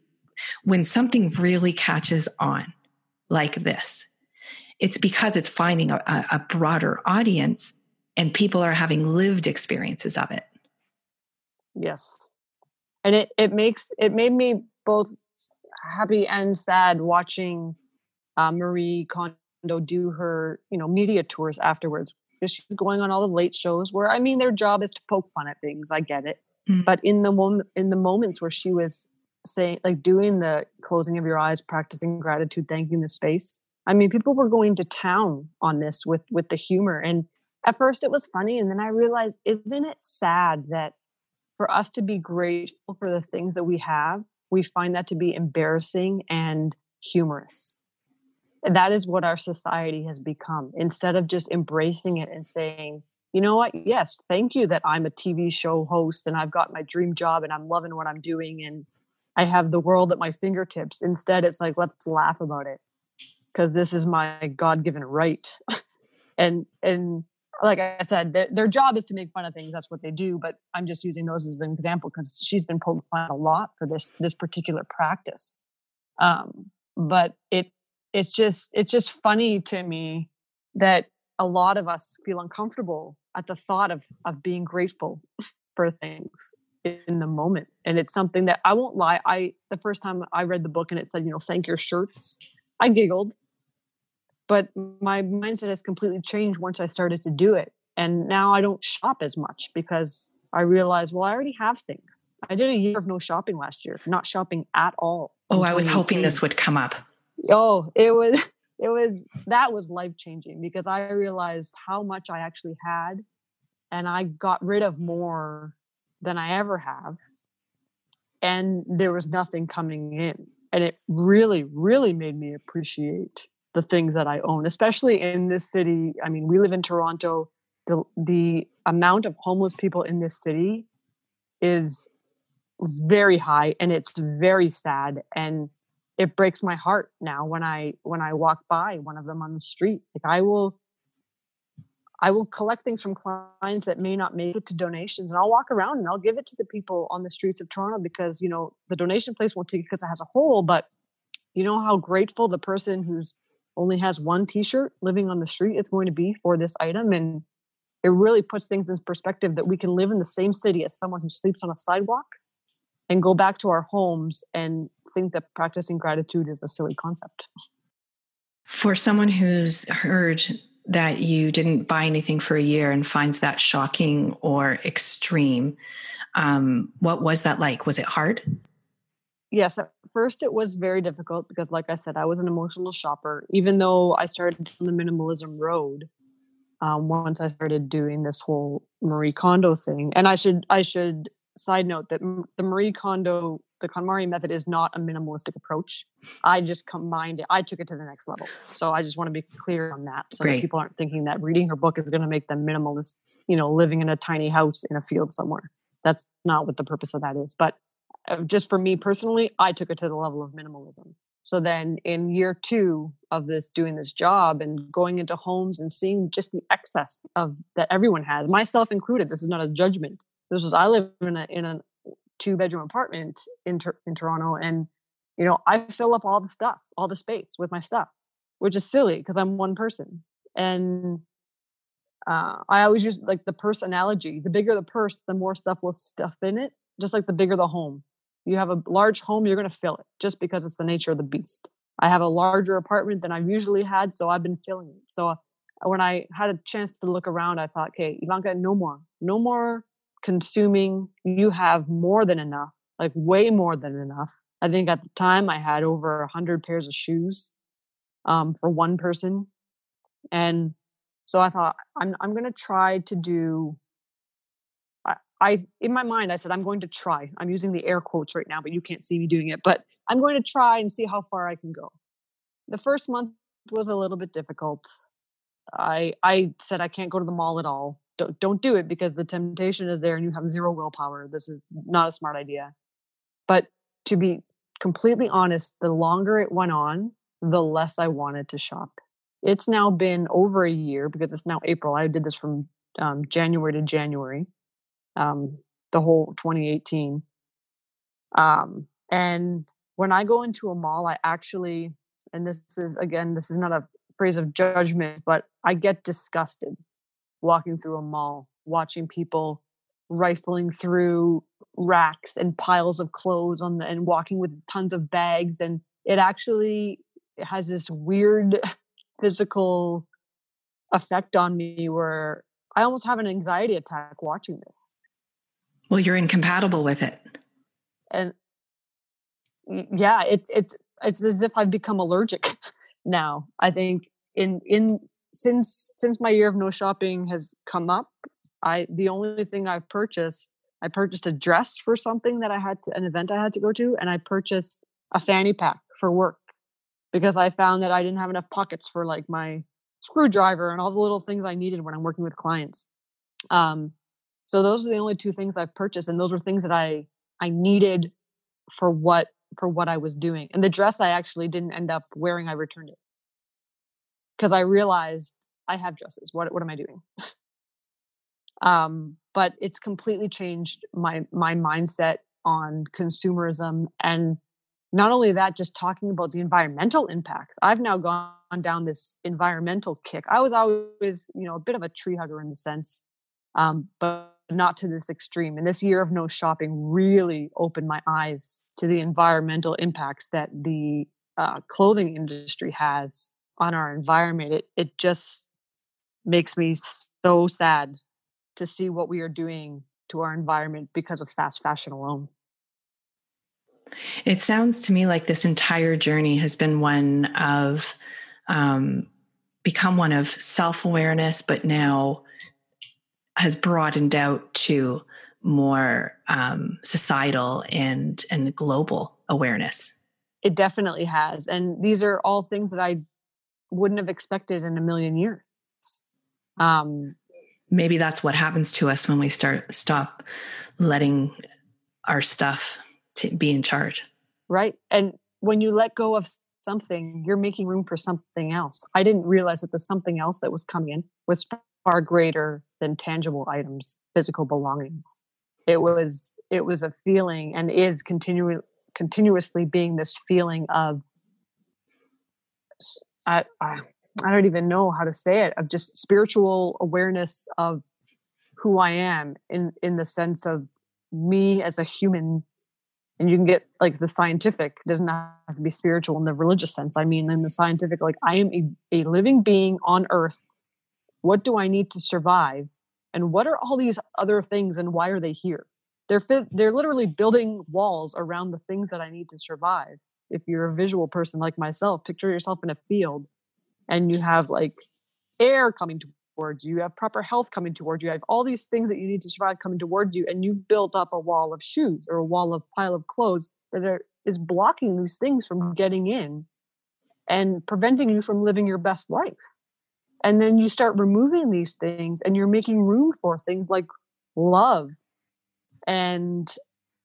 when something really catches on like this it's because it's finding a, a broader audience and people are having lived experiences of it yes. And it it makes it made me both happy and sad watching uh, marie kondo do her you know media tours afterwards because she's going on all the late shows where i mean their job is to poke fun at things i get it. Mm. but in the moment in the moments where she was saying like doing the closing of your eyes practicing gratitude thanking the space i mean people were going to town on this with with the humor. And at first it was funny and then i realized isn't it sad that for us to be grateful for the things that we have we find that to be embarrassing and humorous and that is what our society has become instead of just embracing it and saying you know what yes thank you that i'm a tv show host and i've got my dream job and i'm loving what i'm doing and I have the world at my fingertips. Instead, it's like, let's laugh about it because this is my God given right. [laughs] and, and, like I said, their, their job is to make fun of things. That's what they do. But I'm just using those as an example because she's been poked fun a lot for this this particular practice. Um, but it it's just it's just funny to me that a lot of us feel uncomfortable at the thought of of being grateful [laughs] for things in the moment and it's something that i won't lie i the first time i read the book and it said you know thank your shirts i giggled but my mindset has completely changed once i started to do it and now i don't shop as much because i realized well i already have things i did a year of no shopping last year not shopping at all oh i was hoping this would come up oh it was [laughs] it was that was life changing because i realized how much i actually had and i got rid of more than I ever have. And there was nothing coming in. And it really, really made me appreciate the things that I own, especially in this city. I mean, we live in Toronto. The, the amount of homeless people in this city is very high and it's very sad and it breaks my heart now when i when i walk by one of them on the street like i will I will collect things from clients that may not make it to donations and I'll walk around and I'll give it to the people on the streets of Toronto because, you know, the donation place won't take it because it has a hole, but you know how grateful the person who's only has one t-shirt living on the street it's going to be for this item and it really puts things in perspective that we can live in the same city as someone who sleeps on a sidewalk and go back to our homes and think that practicing gratitude is a silly concept. For someone who's heard that you didn't buy anything for a year and finds that shocking or extreme. Um, what was that like? Was it hard? Yes, at first it was very difficult because, like I said, I was an emotional shopper. Even though I started on the minimalism road, um, once I started doing this whole Marie Kondo thing, and I should I should side note that the Marie Kondo the KonMari method is not a minimalistic approach. I just combined it. I took it to the next level. So I just want to be clear on that. So that people aren't thinking that reading her book is going to make them minimalists, you know, living in a tiny house in a field somewhere. That's not what the purpose of that is. But just for me personally, I took it to the level of minimalism. So then in year two of this, doing this job and going into homes and seeing just the excess of that everyone has, myself included, this is not a judgment. This was, I live in a, in a two bedroom apartment in, in Toronto. And, you know, I fill up all the stuff, all the space with my stuff, which is silly because I'm one person. And uh, I always use like the purse analogy. The bigger the purse, the more stuff will stuff in it, just like the bigger the home. You have a large home, you're going to fill it just because it's the nature of the beast. I have a larger apartment than I've usually had, so I've been filling it. So uh, when I had a chance to look around, I thought, okay, Ivanka, no more. no more consuming. You have more than enough, like way more than enough. I think at the time I had over a hundred pairs of shoes um, for one person, and so I thought I'm I'm going to try to do. I, in my mind I said I'm going to try. I'm using the air quotes right now, but you can't see me doing it. But I'm going to try and see how far I can go. The first month was a little bit difficult. I I said I can't go to the mall at all. Don't don't do it because the temptation is there and you have zero willpower. This is not a smart idea. But to be completely honest, the longer it went on, the less I wanted to shop. It's now been over a year because it's now April. I did this from um, January to January, um, the whole 2018. Um, and when I go into a mall, I actually, and this is again, this is not a phrase of judgment, but I get disgusted walking through a mall, watching people rifling through racks and piles of clothes on the and walking with tons of bags and it actually has this weird [laughs] physical effect on me where I almost have an anxiety attack watching this. Well, you're incompatible with it. And yeah, it's it's it's as if I've become allergic [laughs] now. I think in in since since my year of no shopping has come up, I the only thing I've purchased, I purchased a dress for something that I had to, an event I had to go to, and I purchased a fanny pack for work because I found that I didn't have enough pockets for like my screwdriver and all the little things I needed when I'm working with clients. Um, so those are the only two things I've purchased, and those were things that I I needed for what for what I was doing. And the dress I actually didn't end up wearing. I returned it because I realized I have dresses. What what am I doing? [laughs] um, but it's completely changed my my mindset on consumerism and not only that just talking about the environmental impacts i've now gone down this environmental kick i was always you know a bit of a tree hugger in the sense um, but not to this extreme and this year of no shopping really opened my eyes to the environmental impacts that the uh, clothing industry has on our environment. It, it just makes me so sad to see what we are doing to our environment because of fast fashion alone. It sounds to me like this entire journey has been one of um, become one of self-awareness but now has broadened out to more um, societal and and global awareness it definitely has and these are all things that i wouldn't have expected in a million years. Um, Maybe that's what happens to us when we start stop letting our stuff to be in charge. Right, and when you let go of something, you're making room for something else. I didn't realize that the something else that was coming in was far greater than tangible items, physical belongings. It was it was a feeling and is continually continuously being this feeling of I, I, I don't even know how to say it of just spiritual awareness of who I am in in the sense of me as a human and you can get like the scientific doesn't have to be spiritual in the religious sense i mean in the scientific like i am a, a living being on earth what do i need to survive? And what are all these other things and why are they here? They're they're literally building walls around the things that i need to survive. If you're a visual person like myself, picture yourself in a field and you have like air coming towards you, you have proper health coming towards you, you have all these things that you need to survive coming towards you, and you've built up a wall of shoes or a wall of pile of clothes that are is blocking these things from getting in and preventing you from living your best life. And then you start removing these things and you're making room for things like love and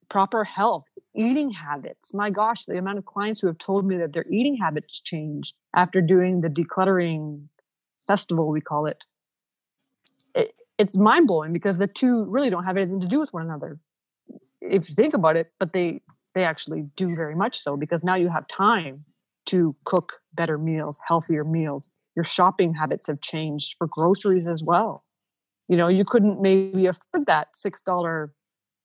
proper health, eating habits. My gosh, the amount of clients who have told me that their eating habits changed after doing the decluttering festival, we call it. it it's mind blowing because the two really don't have anything to do with one another, if you think about it. But they they actually do very much so because now you have time to cook better meals, healthier meals. Your shopping habits have changed for groceries as well. You know, you couldn't maybe afford that six dollar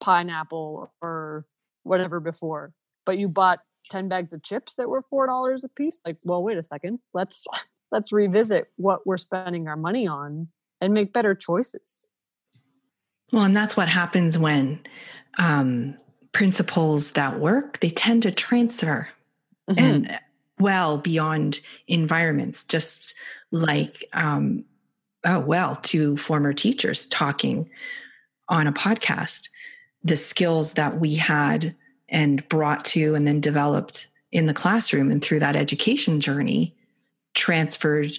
pineapple or whatever before, but you bought 10 bags of chips that were $4 a piece. Like, well, wait a second. Let's [laughs] let's revisit what we're spending our money on and make better choices. Well, and that's what happens when um, principles that work, they tend to transfer mm-hmm. and well beyond environments, just like, um, oh, well, to former teachers talking on a podcast, the skills that we had and brought to and then developed in the classroom and through that education journey transferred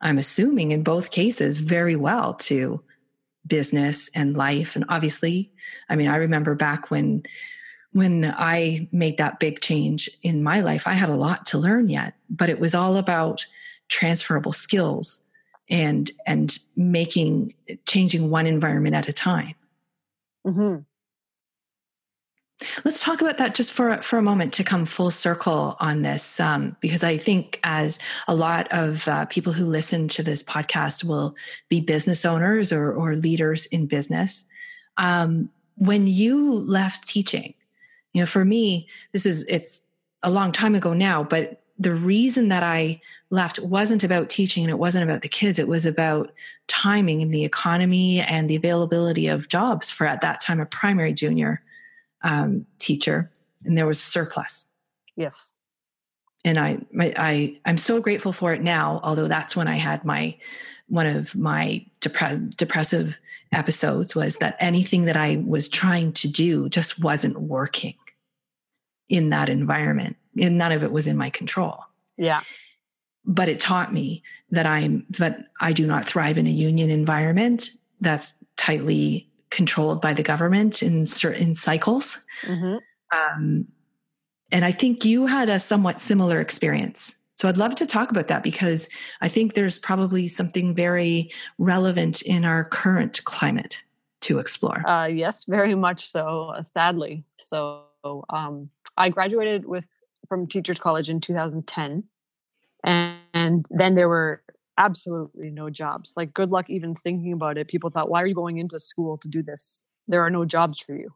i'm assuming in both cases very well to business and life. And obviously i mean i remember back when when i made that big change in my life i had a lot to learn yet but it was all about transferable skills and and making changing one environment at a time mm-hmm. Let's talk about that just for for a moment to come full circle on this, um, because I think as a lot of uh, people who listen to this podcast will be business owners or, or leaders in business. Um, when you left teaching, you know, for me, this is it's a long time ago now, but the reason that I left wasn't about teaching and it wasn't about the kids. It was about timing and the economy and the availability of jobs for at that time a primary junior um, teacher, and there was surplus. Yes. And I, my, I, I'm so grateful for it now. Although that's when I had my one of my depre- depressive episodes was that anything that I was trying to do just wasn't working in that environment, and none of it was in my control. Yeah. But it taught me that I'm, but I do not thrive in a union environment that's tightly controlled by the government in certain cycles. Mm-hmm. Um, and I think you had a somewhat similar experience. So I'd love to talk about that because I think there's probably something very relevant in our current climate to explore. Uh, yes, very much so. Uh, sadly, so um, I graduated with from Teachers College in 2010, and, and then there were absolutely no jobs. Like, good luck even thinking about it. People thought, why are you going into school to do this? There are no jobs for you.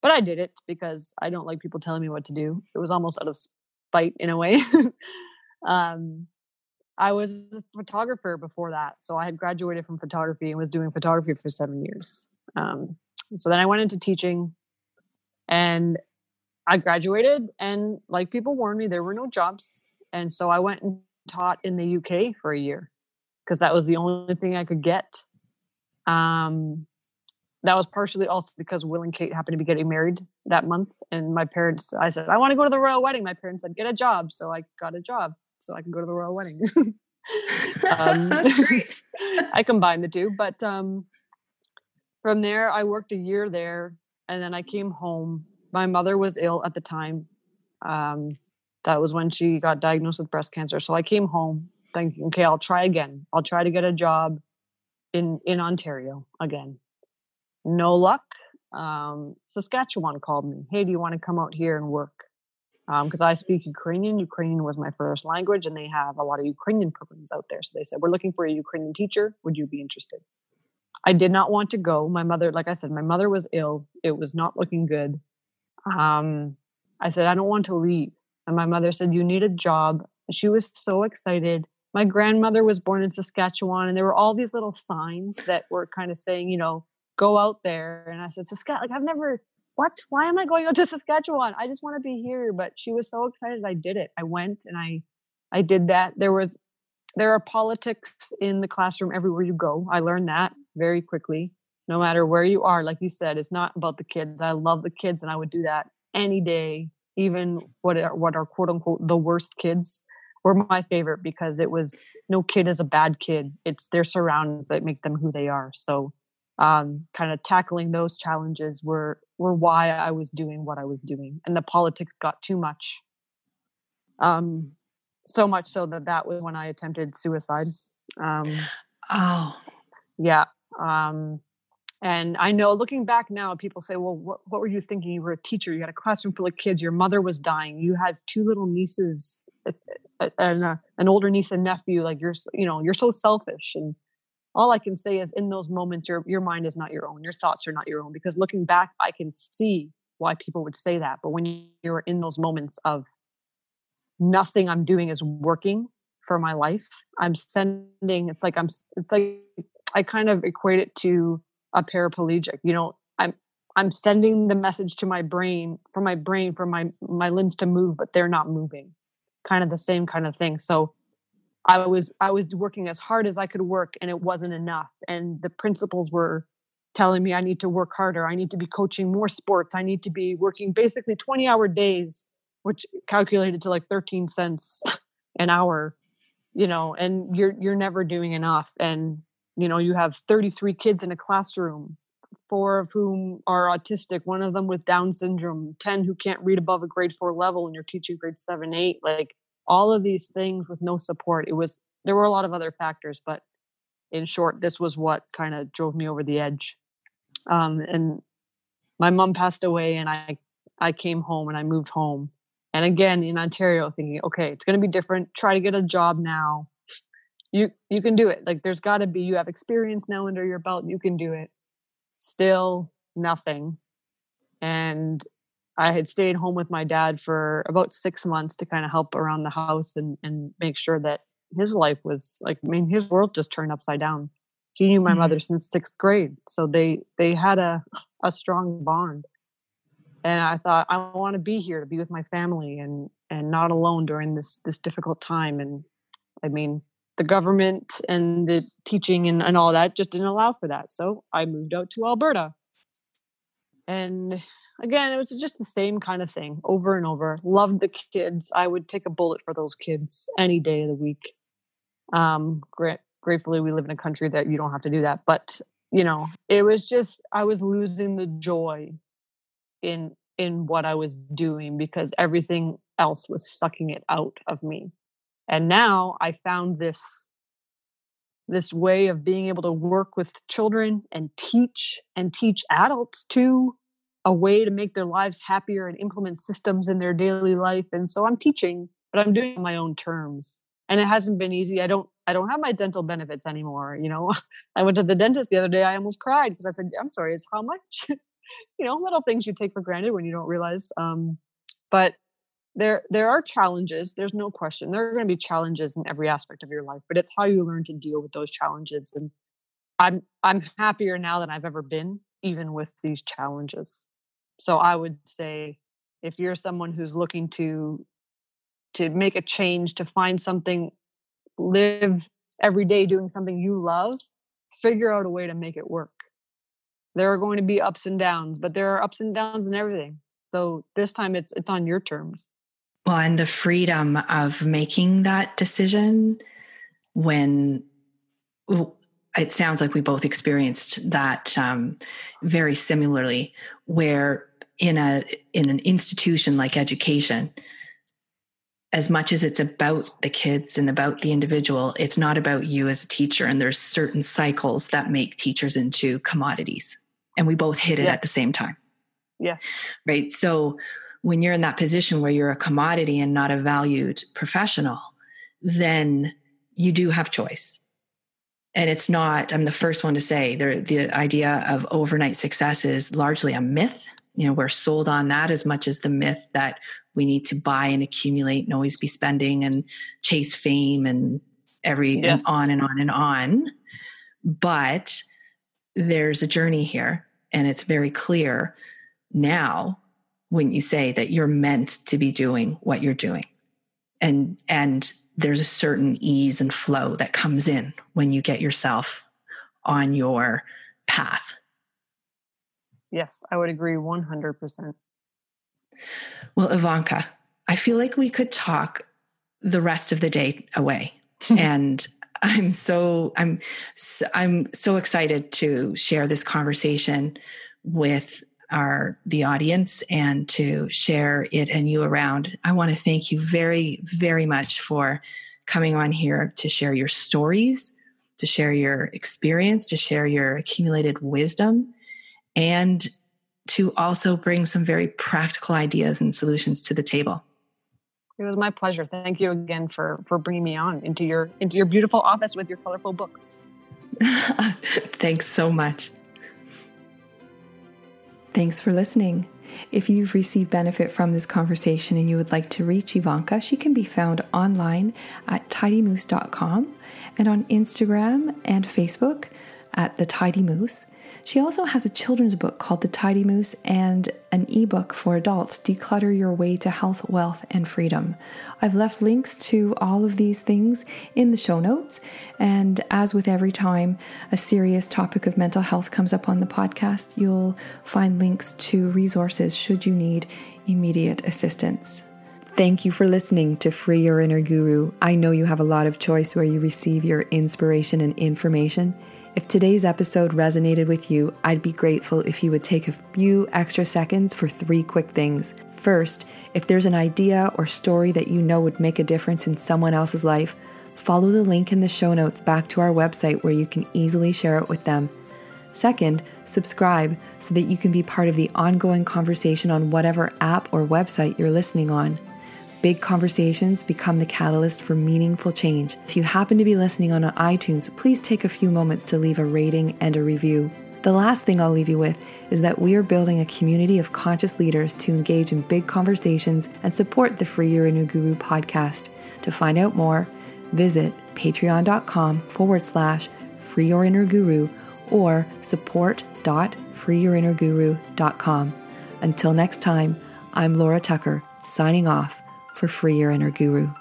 But I did it because I don't like people telling me what to do. It was almost out of spite in a way. [laughs] um, I was a photographer before that. So I had graduated from photography and was doing photography for seven years. Um, so then I went into teaching and I graduated. And like people warned me, there were no jobs. And so I went and taught in the UK for a year because that was the only thing I could get. Um, that was partially also because Will and Kate happened to be getting married that month. And my parents, I said, I want to go to the royal wedding. My parents said, get a job. So I got a job so I can go to the royal wedding. [laughs] um, [laughs] That's great. [laughs] I combined the two. But um, from there, I worked a year there and then I came home. My mother was ill at the time. Um, that was when she got diagnosed with breast cancer. So I came home thinking, okay, I'll try again. I'll try to get a job in in Ontario again. No luck. Um, Saskatchewan called me. Hey, do you want to come out here and work? Because um, I speak Ukrainian. Ukrainian was my first language, and they have a lot of Ukrainian programs out there. So they said, we're looking for a Ukrainian teacher. Would you be interested? I did not want to go. My mother, like I said, my mother was ill. It was not looking good. Um, I said, I don't want to leave. And my mother said, You need a job. She was so excited. My grandmother was born in Saskatchewan, and there were all these little signs that were kind of saying, you know, go out there. And I said, Saskatchewan, like I've never, what? Why am I going out to [laughs] Saskatchewan? I just want to be here. But she was so excited. I did it. I went and I, I did that. There was, there are politics in the classroom everywhere you go. I learned that very quickly. No matter where you are, like you said, it's not about the kids. I love the kids, and I would do that any day even what are, what are quote unquote the worst kids were my favorite because it was no kid is a bad kid. It's their surroundings that make them who they are. So um, kind of tackling those challenges were were why I was doing what I was doing, and the politics got too much. Um, so much so that that was when I attempted suicide. Um, oh, yeah. Um, and I know looking back now, people say, well, what, what were you thinking? You were a teacher, you had a classroom full of kids, your mother was dying, you had two little nieces and uh, an older niece and nephew. Like you're, you know, you're so selfish. And all I can say is in those moments, your, your mind is not your own. Your thoughts are not your own because looking back, I can see why people would say that. But when you're in those moments of nothing I'm doing is working for my life, I'm sending, it's like I'm, it's like I kind of equate it to a paraplegic. You know, I'm I'm sending the message to my brain for my brain for my my limbs to move, but they're not moving. Kind of the same kind of thing. So I was I was working as hard as I could work and it wasn't enough. And the principals were telling me I need to work harder. I need to be coaching more sports. I need to be working basically 20 hour days, which calculated to like 13 cents an hour, you know, and you're you're never doing enough. And, you know, you have 33 kids in a classroom, four of whom are autistic, one of them with Down syndrome, 10 who can't read above a grade four level, and you're teaching grade seven, eight. Like all of these things with no support. It was there were a lot of other factors, but in short, this was what kind of drove me over the edge. Um, and my mom passed away, and I I came home and I moved home. And again in Ontario, thinking, okay, it's going to be different. Try to get a job now. You you can do it. Like there's got to be. You have experience now under your belt. You can do it. Still nothing. And I had stayed home with my dad for about six months to kind of help around the house and, and make sure that his life was like, I mean, his world just turned upside down. He knew my mm-hmm. mother since sixth grade. So they, they had a, a strong bond. And I thought, I want to be here to be with my family and, and not alone during this, this difficult time. And I mean, the government and the teaching and, and all that just didn't allow for that. So I moved out to Alberta. And again, it was just the same kind of thing over and over. Loved the kids. I would take a bullet for those kids any day of the week. Um, great, gratefully, we live in a country that you don't have to do that. But you know, it was just I was losing the joy in in what I was doing because everything else was sucking it out of me. And now I found this this way of being able to work with children and teach and teach adults too a way to make their lives happier and implement systems in their daily life. And so i'm teaching but i'm doing it on my own terms. And it hasn't been easy. I don't i don't have my dental benefits anymore you know? [laughs] I went to the dentist the other day. I almost cried because i said i'm sorry is how much? [laughs] You know little things you take for granted when you don't realize um, but there there are challenges there's no question there are going to be challenges in every aspect of your life but it's how you learn to deal with those challenges and i'm i'm happier now than i've ever been even with these challenges so I would say if you're someone who's looking to to make a change, to find something, live every day doing something you love, figure out a way to make it work. There are going to be ups and downs, but there are ups and downs in everything. So this time it's it's on your terms. Well, and the freedom of making that decision when it sounds like we both experienced that um, very similarly, where in a in an institution like education as much as it's about the kids and about the individual it's not about you as a teacher and there's certain cycles that make teachers into commodities. And we both hit it at the same time. Yes. Right? So when you're in that position where you're a commodity and not a valued professional then you do have choice. And it's not i'm the first one to say the, the idea of overnight success is largely a myth. You know we're sold on that as much as the myth that we need to buy and accumulate and always be spending and chase fame and every yes. and on and on and on. But there's a journey here and it's very clear now when you say that you're meant to be doing what you're doing and and there's a certain ease and flow that comes in when you get yourself on your path Yes, I would agree 100%. Well, Ivanka, I feel like we could talk the rest of the day away. [laughs] and I'm so I'm so, I'm so excited to share this conversation with our the audience and to share it and you around. I want to thank you very very much for coming on here to share your stories, to share your experience, to share your accumulated wisdom and to also bring some very practical ideas and solutions to the table. It was my pleasure. Thank you again for for bringing me on into your into your beautiful office with your colorful books. [laughs] Thanks so much. Thanks for listening. If you've received benefit from this conversation and you would like to reach Ivanka, she can be found online at tidymoose.com and on Instagram and Facebook at the Tidy Moose. She also has a children's book called The Tidy Moose and an ebook for adults, Declutter Your Way to Health, Wealth, and Freedom. I've left links to all of these things in the show notes. And as with every time a serious topic of mental health comes up on the podcast, you'll find links to resources should you need immediate assistance. Thank you for listening to Free Your Inner Guru. I know you have a lot of choice where you receive your inspiration and information. If today's episode resonated with you, I'd be grateful if you would take a few extra seconds for three quick things. First, if there's an idea or story that you know would make a difference in someone else's life, follow the link in the show notes back to our website where you can easily share it with them. Second, subscribe so that you can be part of the ongoing conversation on whatever app or website you're listening on. Big conversations become the catalyst for meaningful change. If you happen to be listening on iTunes, please take a few moments to leave a rating and a review. The last thing I'll leave you with is that we are building a community of conscious leaders to engage in big conversations and support the Free Your Inner Guru podcast. To find out more, visit patreon.com forward slash free your inner guru or support.freeyourinnerguru.com. Until next time, I'm Laura Tucker, signing off for Free Your Inner Guru.